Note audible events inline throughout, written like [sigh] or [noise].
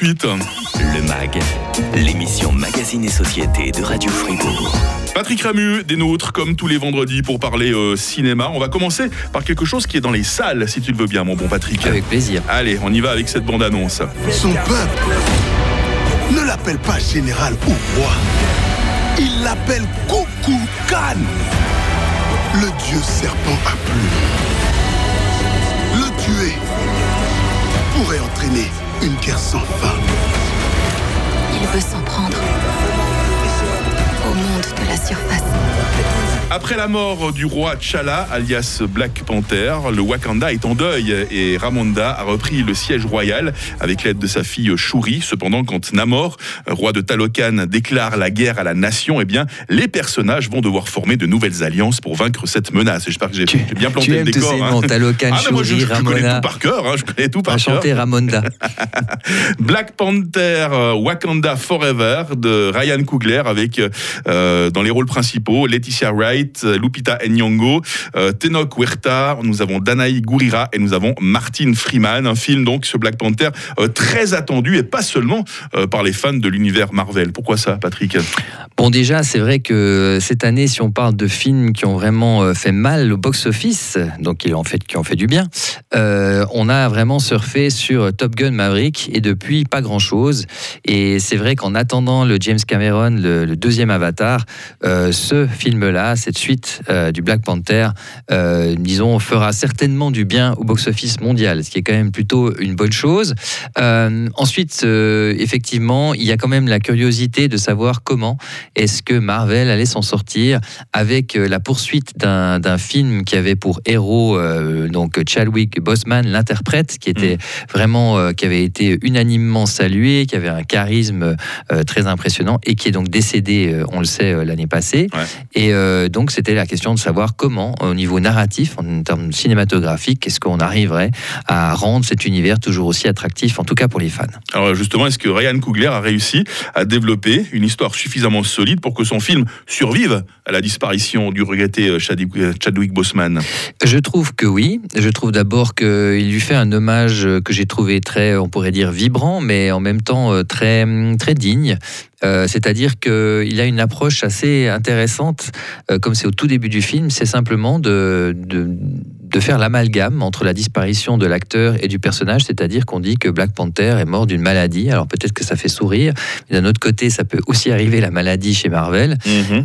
Le MAG, l'émission Magazine et Société de Radio Fribourg. Patrick Ramu, des nôtres, comme tous les vendredis, pour parler euh, cinéma. On va commencer par quelque chose qui est dans les salles, si tu le veux bien, mon bon Patrick. Avec plaisir. Allez, on y va avec cette bande-annonce. Son peuple ne l'appelle pas général ou roi. Il l'appelle Coucou Khan. Le dieu serpent à plumes. Le tuer pourrait entraîner une guerre sans fin. Il veut s'en prendre au monde de la surface. Après la mort du roi T'Challa, alias Black Panther, le Wakanda est en deuil et Ramonda a repris le siège royal avec l'aide de sa fille Shuri. Cependant, quand Namor, roi de Talokan, déclare la guerre à la nation, eh bien, les personnages vont devoir former de nouvelles alliances pour vaincre cette menace. J'espère que j'ai bien planté tu le aimes décor. tous ces hein. noms, Talokan, Ah, mais moi, je, Shuri, je connais tout par cœur, hein, je connais tout par cœur. chanter Ramonda. [laughs] Black Panther euh, Wakanda Forever de Ryan Coogler avec euh, dans les rôles principaux Laetitia Wright, euh, Lupita Nyong'o, euh, Tenoch Huerta, nous avons Danaï Gurira et nous avons Martin Freeman, un film donc ce Black Panther euh, très attendu et pas seulement euh, par les fans de l'univers Marvel. Pourquoi ça Patrick? Bon, déjà, c'est vrai que cette année, si on parle de films qui ont vraiment euh, fait mal au box-office, donc qui ont fait, qui ont fait du bien, euh, on a vraiment surfé sur Top Gun Maverick et depuis, pas grand-chose. Et c'est vrai qu'en attendant le James Cameron, le, le deuxième Avatar, euh, ce film-là, cette suite euh, du Black Panther, euh, disons, fera certainement du bien au box-office mondial, ce qui est quand même plutôt une bonne chose. Euh, ensuite, effectivement, il y a quand même la curiosité de savoir comment est-ce que Marvel allait s'en sortir avec la poursuite d'un film qui avait pour héros donc Chadwick Boseman, l'interprète, qui était vraiment euh, qui avait été unanimement salué, qui avait un charisme très impressionnant et qui est donc décédé, on le sait, l'année passée. Ouais. Et euh, donc c'était la question de savoir comment, au niveau narratif, en termes cinématographiques, est-ce qu'on arriverait à rendre cet univers toujours aussi attractif, en tout cas pour les fans. Alors justement, est-ce que Ryan Coogler a réussi à développer une histoire suffisamment solide pour que son film survive à la disparition du regretté euh, Chadwick, euh, Chadwick Boseman? Je trouve que oui. Je trouve d'abord qu'il lui fait un hommage que j'ai trouvé très, on pourrait dire, vibrant, mais en même temps euh, très, très digne. Euh, C'est-à-dire qu'il a une approche assez intéressante, euh, comme c'est au tout début du film, c'est simplement de, de, de faire l'amalgame entre la disparition de l'acteur et du personnage, c'est-à-dire qu'on dit que Black Panther est mort d'une maladie. Alors peut-être que ça fait sourire, mais d'un autre côté, ça peut aussi arriver la maladie chez Marvel.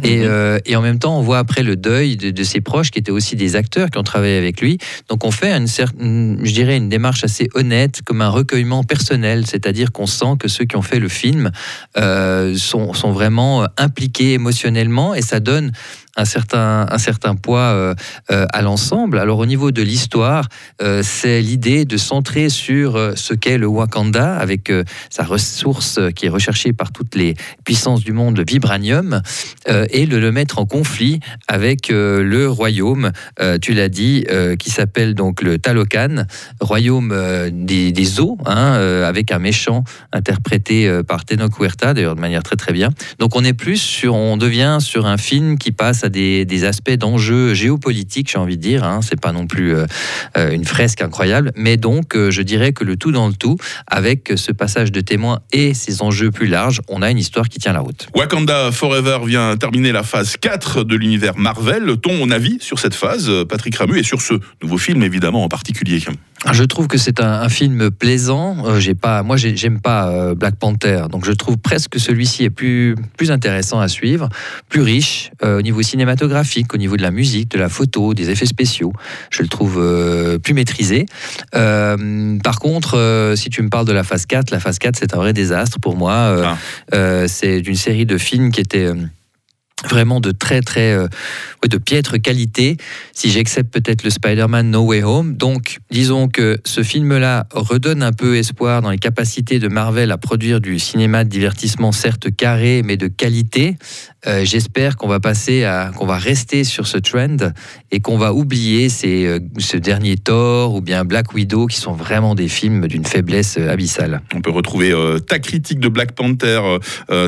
Et, euh, et en même temps, on voit après le deuil de, de ses proches qui étaient aussi des acteurs qui ont travaillé avec lui. Donc on fait une certaine, je dirais, une démarche assez honnête, comme un recueillement personnel, c'est-à-dire qu'on sent que ceux qui ont fait le film euh, sont, sont vraiment euh, impliqués émotionnellement et ça donne un certain, un certain poids euh, euh, à l'ensemble. Alors au niveau de l'histoire, euh, c'est l'idée de centrer sur ce qu'est le Wakanda, avec sa ressource qui est recherchée par toutes les puissances du monde, le vibranium, et de le mettre en conflit avec le royaume, tu l'as dit, qui s'appelle donc le Talokan, royaume des, eaux, hein, avec un méchant interprété par Tenoch Huerta, d'ailleurs de manière très très bien. Donc on est plus sur, on devient sur un film qui passe à des, des aspects d'enjeux géopolitiques, j'ai envie de dire. Hein. C'est pas non plus euh, euh, une fresque incroyable, mais donc euh, je dirais que le tout dans le tout, avec ce passage de témoin et ces enjeux plus larges, on a une histoire qui tient la route. Wakanda Forever vient terminer la phase 4 de l'univers Marvel. Ton avis sur cette phase, Patrick Ramu, et sur ce nouveau film évidemment en particulier? Je trouve que c'est un, un film plaisant. Euh, j'ai pas, moi, j'ai- j'aime pas euh, Black Panther, donc je trouve presque que celui-ci est plus, plus intéressant à suivre, plus riche euh, au niveau cinématographique, au niveau de la musique, de la photo, des effets spéciaux. Je le trouve euh, plus maîtrisé. Euh, par contre, euh, si tu me parles de la phase 4, la phase 4, c'est un vrai désastre pour moi. Ah. c'est une série de films qui était vraiment de très très euh, de piètre qualité si j'accepte peut-être le Spider-Man No Way Home donc disons que ce film-là redonne un peu espoir dans les capacités de Marvel à produire du cinéma de divertissement certes carré mais de qualité Euh, J'espère qu'on va passer à, qu'on va rester sur ce trend et qu'on va oublier ces, euh, ce dernier Thor ou bien Black Widow qui sont vraiment des films d'une faiblesse euh, abyssale. On peut retrouver ta critique de Black Panther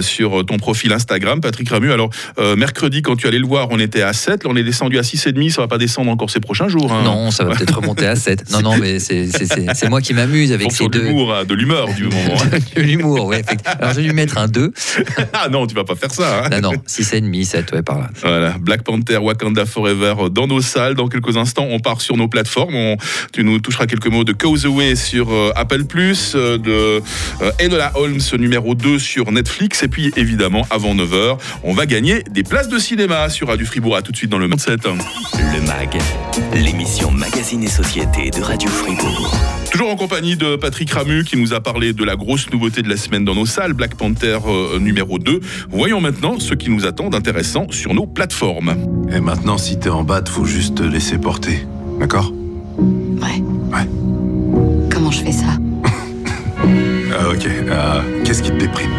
sur ton profil Instagram, Patrick Ramu. Alors, euh, mercredi, quand tu allais le voir, on était à 7. Là, on est descendu à 6,5. Ça va pas descendre encore ces prochains jours. hein. Non, ça va peut-être remonter à 7. Non, non, mais c'est- moi qui m'amuse avec Fonction ces de deux. hein, de l'humeur du moment. [laughs] De l'humour, oui. Alors, je vais lui mettre un 2. ah non, tu vas pas faire ça. hein. Non, non, 6,5, 7, ouais, par là. Voilà, Black Panther, Wakanda Forever euh, dans nos salles. Dans quelques instants, on part sur nos plateformes. On- tu nous toucheras quelques mots de Causeway sur euh, Apple+, euh, de euh, Enola Holmes numéro 2 sur Netflix. Et puis, évidemment, avant 9h, on va gagner des places de cinéma sur Radio Fribourg. À tout de suite dans le 27. Le MAG, l'émission Magazine et Société de Radio Fribourg. Toujours en compagnie de Patrick Ramu qui nous a parlé de la grosse nouveauté de la semaine dans nos salles, Black Panther euh, numéro 2. Voyons maintenant ce qui nous attend d'intéressant sur nos plateformes. Et maintenant, si t'es en bas, faut juste te laisser porter. D'accord? Ouais. Ouais. Comment je fais ça? [laughs] Ah, ok. Ah, Qu'est-ce qui te déprime?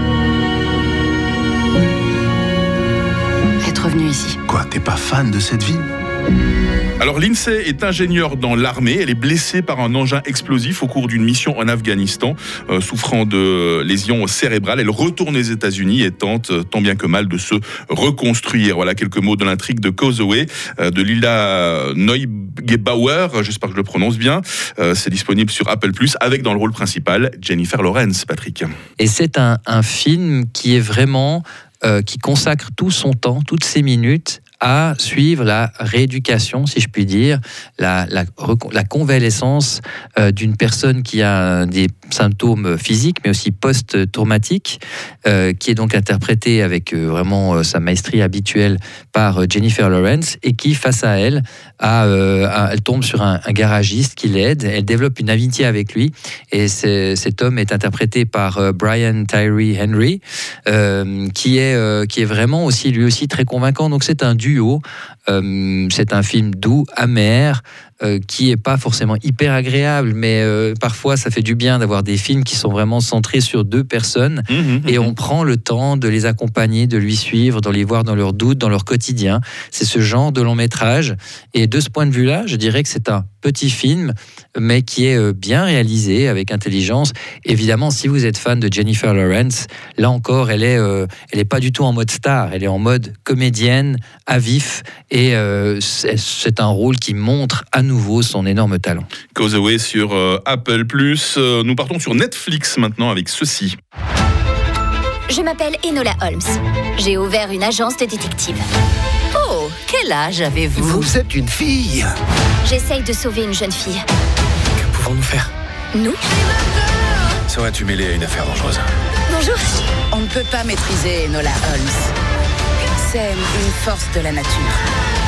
Être revenu ici. Quoi, t'es pas fan de cette vie Alors Lindsay est ingénieure dans l'armée. Elle est blessée par un engin explosif au cours d'une mission en Afghanistan, euh, souffrant de lésions cérébrales. Elle retourne aux États-Unis et tente euh, tant bien que mal de se reconstruire. Voilà quelques mots de l'intrigue de Causeway euh, de Lila Neugebauer. J'espère que je le prononce bien. Euh, C'est disponible sur Apple avec dans le rôle principal Jennifer Lawrence. Patrick. Et c'est un, un film qui est vraiment, euh, qui consacre tout son temps, toutes ses minutes à suivre la rééducation, si je puis dire, la, convalescence euh, d'une personne qui a des symptômes physiques, mais aussi post-traumatiques, euh, qui est donc interprétée avec euh, vraiment euh, sa maestrie habituelle par euh, Jennifer Lawrence, et qui, face à elle, euh, elle tombe sur un, garagiste qui l'aide, elle développe une amitié avec lui, et cet homme est interprété par euh, Brian Tyree Henry, euh, qui, est, qui est vraiment aussi, lui aussi, très convaincant. Donc c'est un duo, c'est un film doux, amer, euh, qui est pas forcément hyper agréable, mais euh, parfois ça fait du bien d'avoir des films qui sont vraiment centrés sur deux personnes et on prend le temps de les accompagner, de lui suivre, de les voir dans leurs doutes, dans leur quotidien. C'est ce genre de long métrage. Et de ce point de vue-là, je dirais que c'est un petit film, mais qui est euh, bien réalisé, avec intelligence. Évidemment, si vous êtes fan de Jennifer Lawrence, là encore, elle est, euh, elle est pas du tout en mode star, elle est en mode comédienne, à vif, et c'est un rôle qui montre à nouveau son énorme talent. Causeway sur euh, Apple Euh, Nous partons sur Netflix maintenant avec ceci. Je m'appelle Enola Holmes. J'ai ouvert une agence de détective. Oh, quel âge avez-vous? Vous êtes une fille. J'essaye de sauver une jeune fille. Que pouvons-nous faire? Nous? Serais-tu mêlé à une affaire dangereuse? Bonjour. On ne peut pas maîtriser Enola Holmes. C'est une force de la nature.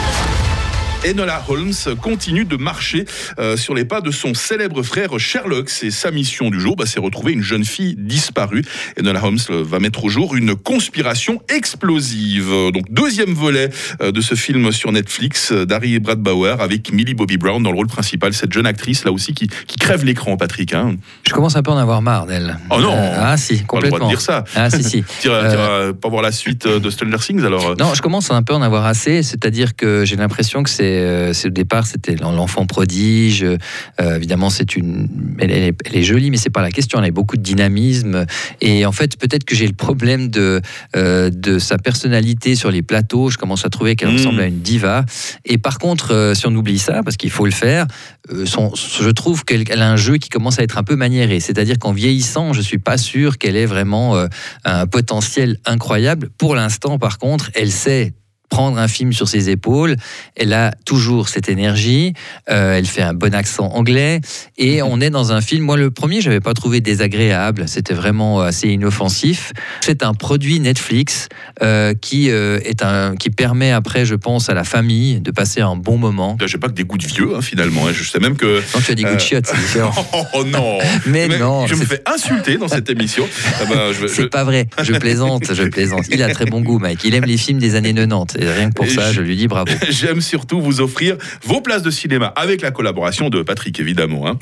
Enola Holmes continue de marcher euh, sur les pas de son célèbre frère Sherlock. C'est sa mission du jour, bah, c'est retrouver une jeune fille disparue. Enola Holmes euh, va mettre au jour une conspiration explosive. Donc deuxième volet euh, de ce film sur Netflix d'Harry Bradbauer avec Millie Bobby Brown dans le rôle principal. Cette jeune actrice là aussi qui, qui crève l'écran, Patrick. Hein. Je commence un peu à en avoir marre d'elle. Oh non Euh, Ah si, Pas le complètement. droit de dire ça. Ah si, si. [laughs] Tu Euh, pas voir la suite de Stranger Things alors. Non, je commence à un peu en avoir assez, c'est-à-dire que j'ai l'impression que c'est, c'est au départ c'était l'enfant prodige. euh, évidemment, c'est une, elle, elle est, elle est jolie, mais c'est pas la question. Elle a beaucoup de dynamisme et en fait, peut-être que j'ai le problème de euh, de sa personnalité sur les plateaux. Je commence à trouver qu'elle Mm. ressemble à une diva. Et par contre, euh, si on oublie ça, parce qu'il faut le faire, euh, son, je trouve qu'elle elle a un jeu qui commence à être un peu maniéré. C'est-à-dire qu'en vieillissant, je suis pas sûr qu'elle ait vraiment euh, un potentiel incroyable. Pour l'instant, par contre, elle sait prendre un film sur ses épaules. Elle a toujours cette énergie. euh, elle fait un bon accent anglais. Et on est dans un film. Moi, le premier, je n'avais pas trouvé désagréable. C'était vraiment assez inoffensif. C'est un produit Netflix euh, qui, euh, est un, qui permet après, je pense, à la famille de passer un bon moment. J'ai pas que des goûts de vieux hein, finalement. hein. Je sais même que. Non, tu as des goûts de chiottes, c'est différent. [laughs] Oh, non Mais non, Je me fais insulter dans cette émission. Ah ben, je- C'est pas vrai, je plaisante, je plaisante. Il a très bon goût, Mike. Il aime les films des années 90. Et rien que pour ça, je lui dis bravo. [laughs] J'aime surtout vous offrir vos places de cinéma avec la collaboration de Patrick, évidemment. hein.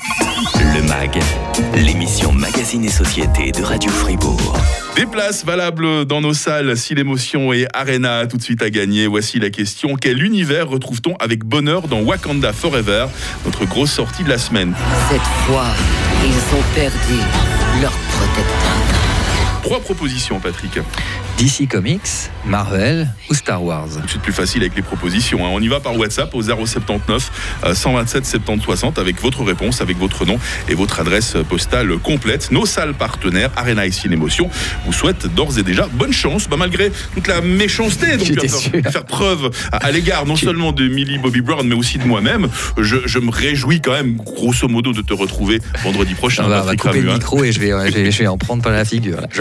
Le MAG, l'émission Magazine et Société de Radio Fribourg. Des places valables dans nos salles, si l'émotion et Arena tout de suite à gagner. Voici la question. Quel univers retrouve-t-on avec bonheur dans Wakanda Forever, notre grosse sortie de la semaine? Cette fois, ils ont perdu leur protecteur. Trois propositions, Patrick. DC Comics, Marvel ou Star Wars suite plus facile avec les propositions. hein. On y va par WhatsApp au 079 euh, 127 70 60 avec votre réponse, avec votre nom et votre adresse postale complète. Nos salles partenaires, Arena et Cinémotion, vous souhaitent d'ores et déjà bonne chance, bah, malgré toute la méchanceté dont tu faire, faire preuve à, à l'égard non seulement de Millie Bobby Brown, mais aussi de moi-même. Je, je me réjouis quand même, grosso modo, de te retrouver vendredi prochain. on va, couper Ramu, le hein. micro et je vais, je vais, je vais en prendre par la figure. là. Je